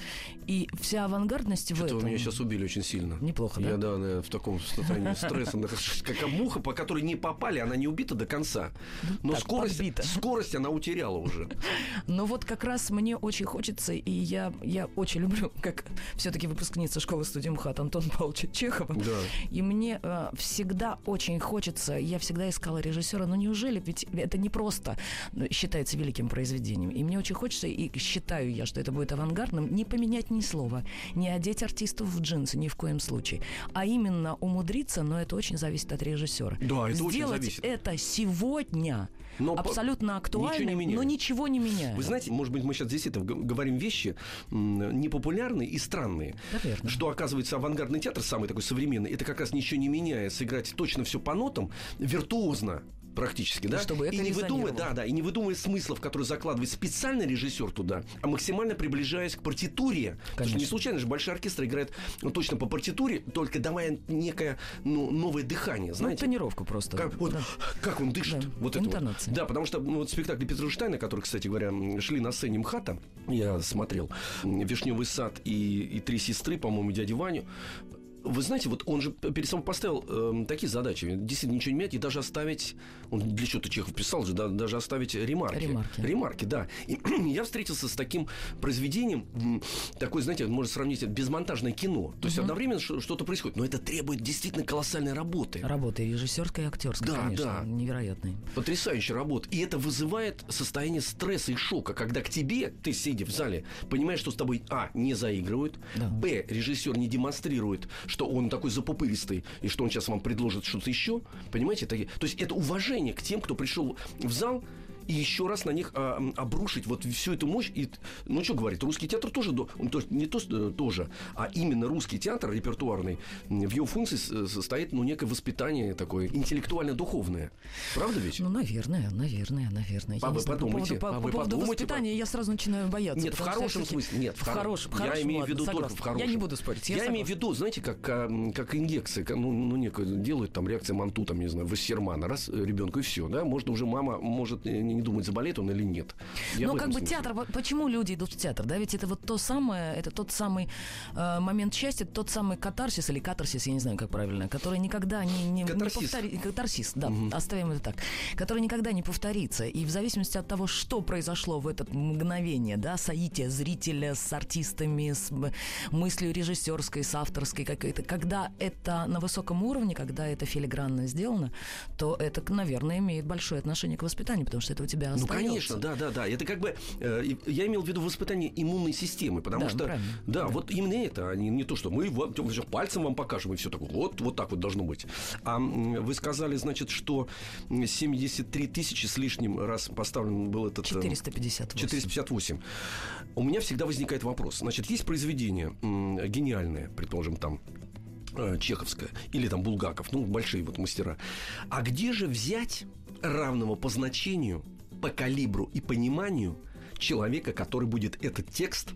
И вся авангардность в Что-то этом... вы меня сейчас убили очень сильно. Неплохо, да? Я, да, да, в таком состоянии стресса. Как муха, по которой не попали, она не убита до конца. Но так, скорость, подбита. скорость она утеряла уже. Но вот как раз мне очень хочется, и я, я очень люблю, как все-таки выпускница школы студии МХАТ Антон Павловича Чехова. Да. И мне э, всегда очень хочется, я всегда искала режиссера, но неужели, ведь это не просто ну, считается великим произведением. И мне очень хочется, и считаю я, что это будет авангардным, не поменять ни слова, не одеть артистов в джинсы ни в коем случае, а именно умудриться, но это очень зависит от режиссера. Да, это очень Сделать зависит. это сегодня Но абсолютно актуально, ничего не но ничего не меняя. Вы знаете, может быть, мы сейчас действительно говорим вещи непопулярные и странные. Наверно. Что, оказывается, авангардный театр, самый такой современный, это как раз ничего не меняя, сыграть точно все по нотам, виртуозно практически, да? чтобы это и не выдумывая, резонировало. да, да, и не выдумывая смыслов, которые закладывает специально режиссер туда, а максимально приближаясь к партитуре. Потому что Конечно. не случайно же большой оркестр играет ну, точно по партитуре, только давая некое ну, новое дыхание, Ну, знаете? тонировку просто. Как, вот, Да. как он дышит. Да, Вот это вот. интонация. Да, потому что ну, вот спектакли Петрушштайна, которые, кстати говоря, шли на сцене МХАТа, я смотрел «Вишневый сад» и, и «Три сестры», по-моему, «Дядя Ваню», вы знаете, вот он же перед собой поставил эм, такие задачи. Действительно ничего не менять и даже оставить... Он для чего-то Чехов писал же, да, даже оставить ремарки. Ремарки. Ремарки, да. И я встретился с таким произведением, такое, знаете, можно сравнить, это безмонтажное кино. То есть одновременно что-то происходит, но это требует действительно колоссальной работы. Работа и режиссерская, и актерская, Да, конечно, да. невероятной. Потрясающая работа. И это вызывает состояние стресса и шока, когда к тебе, ты сидя в зале, понимаешь, что с тобой, а, не заигрывают, Да. б, режиссер не демонстрирует, что он такой запупыристый, и что он сейчас вам предложит что-то еще. Понимаете? Это- то есть это уважение к тем, кто пришел в зал, и еще раз на них а, обрушить вот всю эту мощь. И, ну, что говорит, русский театр тоже, он то- не то, что тоже, а именно русский театр репертуарный, в его функции с- состоит, ну, некое воспитание такое, интеллектуально-духовное. Правда ведь? Ну, наверное, наверное, наверное. Я А не вы знаю, по подумайте, поводу- По, а по вы поводу подумайте, воспитания я сразу начинаю бояться. Нет, в хорошем смысле. Нет, в хорошем. Я хорошем, имею в ладно, виду только согласна. в хорошем. Я не буду спорить. Я, Я, имею в виду, знаете, как, а, как инъекции, как, ну, ну, некое делают там реакция Манту, там, не знаю, Вассермана, раз э, ребенку и все, да, можно уже мама может э, не, не думать, заболеет он или нет. Я в как бы смысле. театр, почему люди идут в театр, да, ведь это вот то самое, это тот самый э, момент счастья, тот самый катарсис или катарсис, я не знаю, как правильно, который никогда не, не, не Катарсис. повтори- Катарсис, да, оставим это так. Который никогда не повторится. И в зависимости от того, что произошло в это мгновение, да, соитие зрителя с артистами, с мыслью режиссерской, с авторской какой-то, когда это на высоком уровне, когда это филигранно сделано, то это, наверное, имеет большое отношение к воспитанию, потому что это тебя Ну, остается. конечно, да, да, да. Это как бы, э, я имел в виду воспитание иммунной системы, потому Да, что, правильно. да, Да. вот именно это, а не, не то, что мы всё, пальцем вам покажем и все такое. Вот, вот так вот должно быть. А вы сказали, значит, что м, 73 тысячи с лишним раз поставлен был этот... э, 458. 458. У меня всегда возникает вопрос. Значит, есть произведение гениальное, предположим, там э, Чеховская или там Булгаков, ну, большие вот мастера. А где же взять равного по значению, по калибру и пониманию человека, который будет этот текст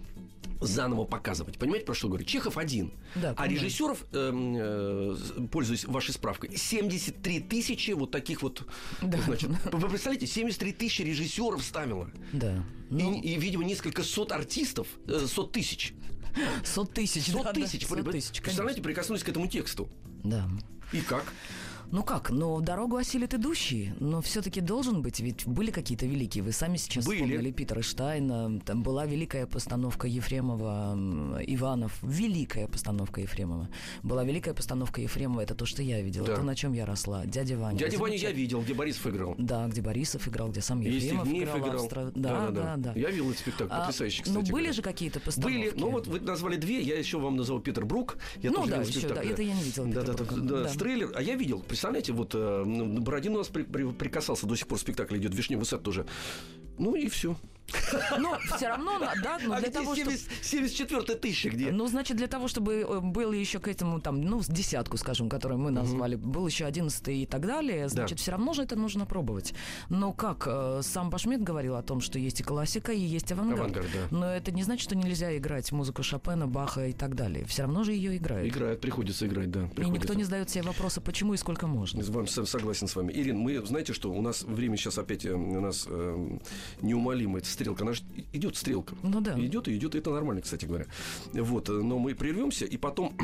заново показывать. Понимаете, про что говорю? Чехов один. Да, а понимаю. режиссеров, эм, э, пользуясь вашей справкой, 73 тысячи вот таких вот. Да. Значит, вы представляете, 73 тысячи режиссеров ставило. Да. И- Ну, И, видимо, несколько сот артистов, э, сот тысяч. сот тысяч. Сот да, да, тысяч. сот При- тысяч, Представляете, прикоснулись к этому тексту. Да. И как? Ну как, но дорогу осилит идущий, но все-таки должен быть, ведь были какие-то великие. Вы сами сейчас Были. вспомнили Питера Штайна, там была великая постановка Ефремова, Иванов, великая постановка Ефремова. Была великая постановка Ефремова, это то, что я видела, Да. то, на чем я росла. Дядя Ваня. Дядя Ваню я видел, где Борисов играл. Да, где Борисов играл, где сам Есть Ефремов Евгеев играл. играл. Австро- Да, да, да. Я видел этот спектакль, А, потрясающий, Ну, кстати были говоря. же какие-то постановки. Были, ну вот вы назвали две, я еще вам назвал Питер Брук. Я Ну тоже да, видел еще, да, это я не видела Да, да, да, да, да. А я видел, представляете, вот э, Бородин у нас при- при- прикасался, до сих пор спектакль идет, Вишневый сад тоже. Ну и все. Но все равно, да, но а для того, чтобы... 70 74 тысяча где? Ну, значит, для того, чтобы э, был еще к этому, там, ну, с десятку, скажем, которую мы назвали, был еще одиннадцатый и так далее, значит, все равно же это нужно пробовать. Но как э, сам Башмет говорил о том, что есть и классика, и есть авангард. Авангард, да. Но это не значит, что нельзя играть музыку Шопена, Баха и так далее. Все равно же ее играют. Играет, приходится играть, да. И никто приходится. не задает себе вопроса, почему и сколько можно. Со- согласен с вами. Ирин, мы, знаете что, у нас время сейчас опять, э, у нас э, неумолимо эта стрелка, она же идет стрелка. Ну да. Идет и идет, и это нормально, кстати говоря. Вот, э, но мы прервемся, и потом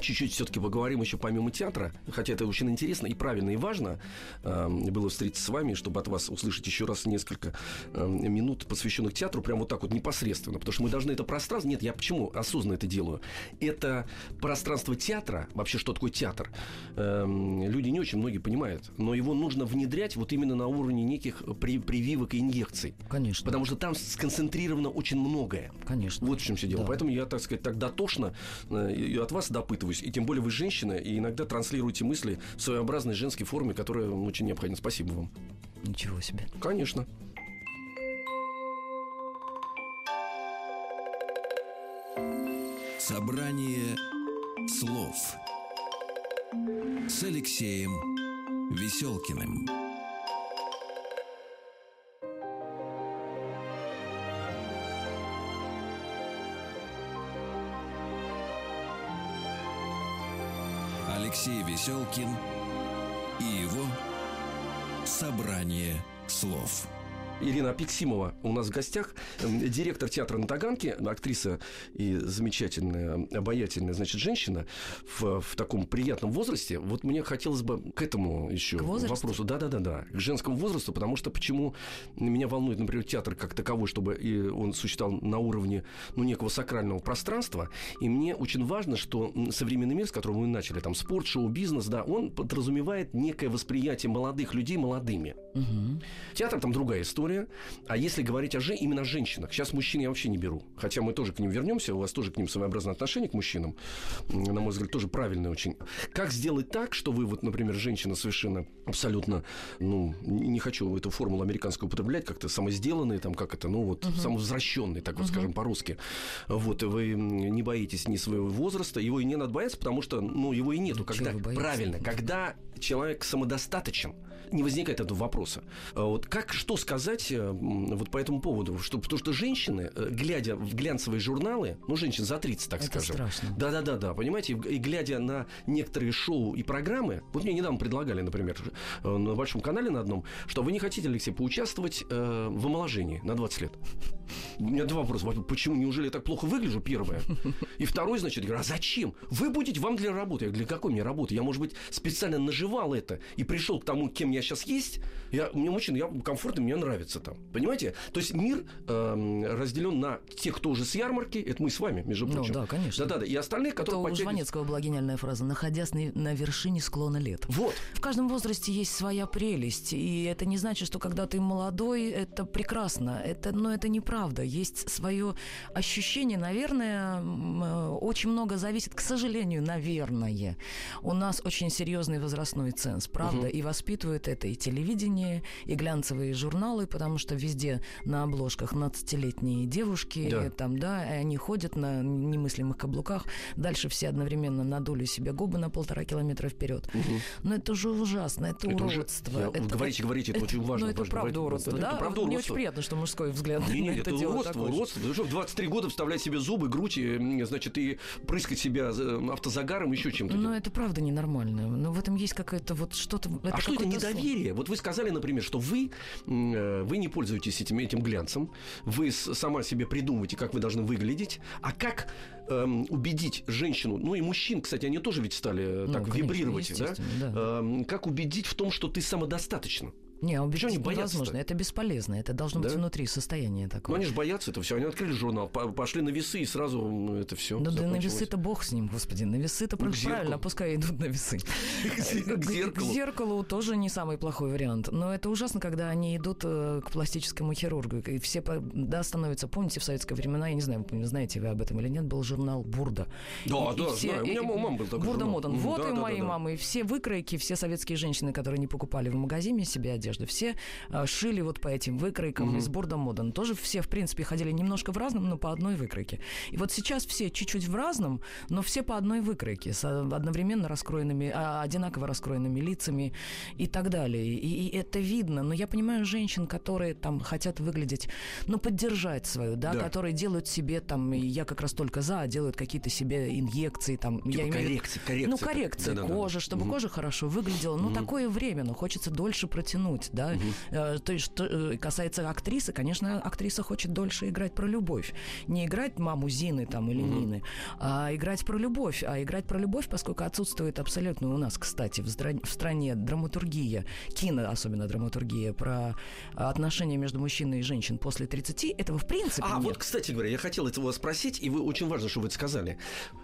чуть-чуть все-таки поговорим еще помимо театра, хотя это очень интересно и правильно и важно э, было встретиться с вами, чтобы от вас услышать еще раз несколько э, минут, посвященных театру, прям вот так вот непосредственно, потому что мы должны это пространство, нет, я почему осознанно это делаю, это пространство театра, вообще что такое театр, э, люди не очень многие понимают, но его нужно внедрять вот именно на уровне неких при- прививок и инъекций, Конечно. потому что там сконцентрировано очень многое. Конечно. Вот в чем все дело. Да. Поэтому я, так сказать, так дотошно э, и от вас допытываюсь. И тем более вы женщина, и иногда транслируете мысли в своеобразной женской форме, которая очень необходима. Спасибо вам. Ничего себе. Конечно. Собрание слов с Алексеем Веселкиным. Алексей Веселкин и его собрание слов. Ирина Апексимова у нас в гостях, директор театра на Таганке, актриса и замечательная, обаятельная, значит, женщина в, в таком приятном возрасте. Вот мне хотелось бы к этому еще К возрасту? вопросу. Да-да-да-да, к женскому возрасту, потому что почему меня волнует, например, театр как таковой, чтобы и он существовал на уровне ну, некого сакрального пространства. И мне очень важно, что современный мир, с которого мы начали, там спорт, шоу, бизнес, да, он подразумевает некое восприятие молодых людей молодыми. Мгм. Театр там другая история. А если говорить о же, именно о женщинах, сейчас мужчин я вообще не беру. Хотя мы тоже к ним вернемся, у вас тоже к ним своеобразное отношение к мужчинам. На мой взгляд, тоже правильное очень. Как сделать так, что вы, вот, например, женщина совершенно абсолютно, ну, не хочу эту формулу американскую употреблять, как-то самосделанные, там, как это, ну, вот, самовозвращенные, так вот скажем по-русски. Вот, и вы не боитесь ни своего возраста, его и не надо бояться, потому что, ну, его и нету. Ну, когда, правильно, когда человек самодостаточен, не возникает этого вопроса. А Вот как, что сказать э, вот по этому поводу? Что, потому что женщины, э, глядя в глянцевые журналы, ну, женщин за 30, так Это скажем. страшно. Да-да-да-да, понимаете, и, глядя на некоторые шоу и программы, вот мне недавно предлагали, например, э, на большом канале на одном, что вы не хотите, Алексей, поучаствовать э, в омоложении на 20 лет. У меня два вопроса. Почему? Неужели я так плохо выгляжу? Первое. И второй, значит, я говорю, а зачем? Вы будете вам для работы. Я говорю, для какой мне работы? Я, может быть, специально наживал это и пришел к тому, кем я сейчас есть. Я, мне очень я комфортно, мне нравится там. Понимаете? То есть мир эм, разделен на тех, кто уже с ярмарки. Это мы с вами, между Ну прочим. да, конечно. Да-да-да. И остальные, Это которые у подтягиваются- Жванецкого была гениальная фраза «находясь на, на вершине склона лет». Вот. В каждом возрасте есть своя прелесть, и это не значит, что когда ты молодой, это прекрасно. Это, но это неправда. Есть свое ощущение, наверное, э, очень много зависит, к сожалению, наверное. У нас очень серьезный возрастной ценз, правда, и воспитывают это и телевидение, и глянцевые журналы, потому что везде на обложках 15-летние девушки, Да. там, да, и они ходят на немыслимых каблуках, дальше все одновременно надули себе губы на полтора километра вперед. Но это уже ужасно, это, Это уже- уродство. Я- Это- говорите, говорите, это очень важно, Ну, это правда уродство, это да? правда Мне уродство. очень приятно, что мужской взгляд Не, не, на это, это дело уродство, такой же. уродство. Что, в 23 года вставлять себе зубы, грудь, и, м, значит, и прыскать себя э, автозагаром, еще чем-то. Но делать. это правда ненормально. Но в этом есть какое-то вот что-то... а что это какой-то сон. недоверие? Вот вы сказали, например, что вы, э, вы не пользуетесь этим, этим глянцем, вы сама себе придумываете, как вы должны выглядеть, а как эм, убедить женщину, ну и мужчин, кстати, они тоже ведь стали э, Ну, так конечно, вибрировать, да? да. Эм, как убедить в том, что ты самодостаточна? Не, убедить они боятся-то? невозможно. Это бесполезно. Это должно быть Да? внутри состояние Ну, такое. они же боятся это все. Они открыли журнал, по- пошли на весы, и сразу ну, это все. Ну да на весы-то бог с ним, господи. На весы-то Ну, правильно, зеркалу. пускай идут на весы. К зеркалу. К зеркалу тоже не самый плохой вариант. Но это ужасно, когда они идут э, к пластическому хирургу. И все, да, становятся... Помните, в советское времена, я не знаю, знаете вы об этом или нет, был журнал «Бурда». Да, И- и да, все- знаю. У меня и- мама был такой Бурда журнал. Модан. Вот и да. мамы. И все выкройки, все советские женщины, которые не покупали в магазине себе одежду, одежды. Все э, шили вот по этим выкройкам из борда мода. Тоже все, в принципе, ходили немножко в разном, но по одной выкройке. И вот сейчас все чуть-чуть в разном, но все по одной выкройке, с одновременно раскроенными, а, одинаково раскроенными лицами и так далее. И, и это видно. Но я понимаю женщин, которые там хотят выглядеть, ну, поддержать свою, да, Да. которые делают себе там, я как раз только за, делают какие-то себе инъекции там. Типа я имею коррекции, коррекции. ну, коррекция Да-да-да. кожи, чтобы кожа хорошо выглядела. Ну, такое время, но хочется дольше протянуть, да. Э, То есть, что э, касается актрисы, конечно, актриса хочет дольше играть про любовь. Не играть маму Зины там или Нины, а играть про любовь. А играть про любовь, поскольку отсутствует абсолютно у нас, кстати, в, здра- в стране драматургия, кино особенно драматургия, про отношения между мужчиной и женщин после 30, этого в принципе А нет. вот, кстати говоря, я хотел этого вас спросить, и вы очень важно, что вы это сказали.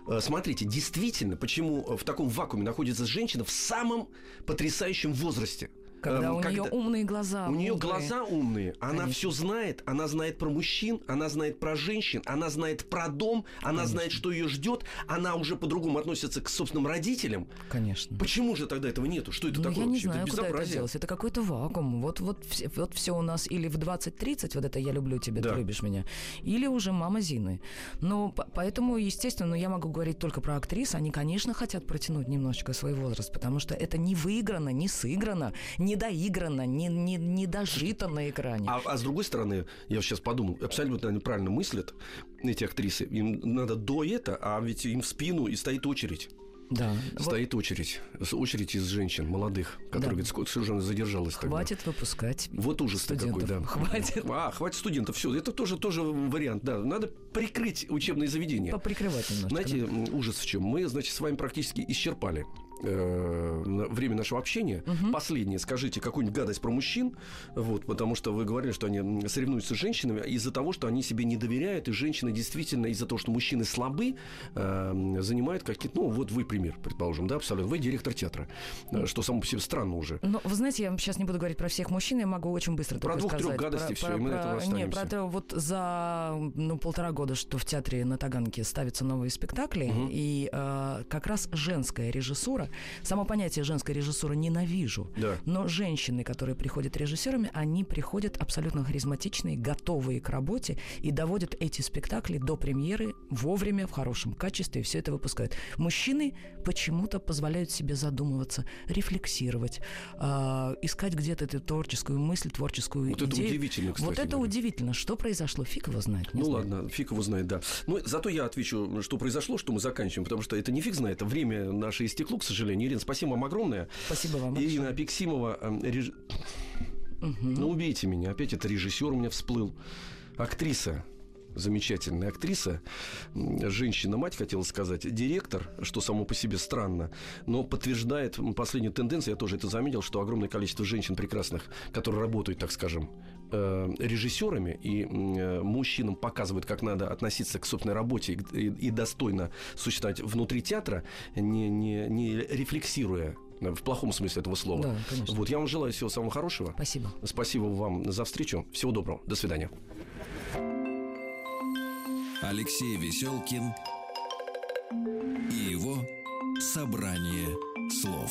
Э, Смотрите, действительно, почему в таком вакууме находится женщина в самом потрясающем возрасте? Когда Эм, у нее умные глаза. У нее мудрые. глаза умные, она Конечно. все знает, она знает про мужчин, она знает про женщин, она знает про дом, она знает, что ее ждет, она уже по-другому относится к собственным родителям. Конечно. Почему же тогда этого нету? Что это Ну, такое я не вообще? знаю, это куда это делось. Это какой-то вакуум. Вот, вот, все, вот все у нас или в 20-30, вот это «я люблю тебя, Да. ты любишь меня», или уже «мама Зины». По- поэтому, естественно, ну, я могу говорить только про актрис. Они, конечно, хотят протянуть немножечко свой возраст, потому что это не выиграно, не сыграно, не доиграно, не, не, не дожито на экране. А, а с другой стороны, я сейчас подумал, абсолютно они правильно мыслят, эти актрисы. Им надо до это, а ведь им в спину и стоит очередь. да. Вот Стоит очередь. С- Очередь из женщин молодых, которые Да. сколько совершенно задержалась тогда. хватит выпускать Вот ужас такой, да. Хватит А, хватит студентов, все. Это тоже, тоже вариант, да. Надо прикрыть учебные заведения. поприкрывать немножко. Знаете, да. ужас в чем? Мы, значит, с вами практически исчерпали э, время нашего общения. Последнее, скажите какую-нибудь гадость про мужчин, вот, потому что вы говорили, что они соревнуются с женщинами из-за того, что они себе не доверяют, и женщины действительно из-за того, что мужчины слабы, э, занимают какие-то, ну, вот вы пример, предположим, да, абсолютно, вы директор театра, э, что само по себе странно уже. Ну, вы знаете, я сейчас не буду говорить про всех мужчин, я могу очень быстро Про двух-трех гадостей всё, и мы на этом Не, останемся. про это вот за ну, полтора года, что в театре на Таганке ставятся новые спектакли, и э, как раз женская режиссура, само понятие женской режиссуры ненавижу, Да. но женщины, которые приходят режиссерами, они приходят абсолютно харизматичные, готовые к работе и доводят эти спектакли до премьеры вовремя, в хорошем качестве, и все это выпускают. Мужчины почему-то позволяют себе задумываться, рефлексировать, а, искать где-то эту творческую мысль, творческую Вот это идею. удивительно, кстати Вот это говоря. удивительно. Что произошло? Фиг его знает. Ну знаю. ладно, фиг его знает, да. Ну, зато я отвечу, что произошло, что мы заканчиваем, потому что это не фиг знает, время наше истекло, к сожалению. Ирина, спасибо вам огромное. Спасибо вам Ирина Апексимова, эм, реж- ну убейте меня, опять это режиссер у меня всплыл. Актриса, замечательная актриса, женщина-мать, хотела сказать, директор, что само по себе странно, но подтверждает последнюю тенденцию, я тоже это заметил, что огромное количество женщин прекрасных, которые работают, так скажем, э, режиссерами и э, мужчинам показывают, как надо относиться к собственной работе и, и- и достойно существовать внутри театра, не, не, не рефлексируя э, в плохом смысле этого слова. Да, конечно. Вот я вам желаю всего самого хорошего. Спасибо. Спасибо вам за встречу. Всего доброго. До свидания. Алексей Веселкин и его собрание слов.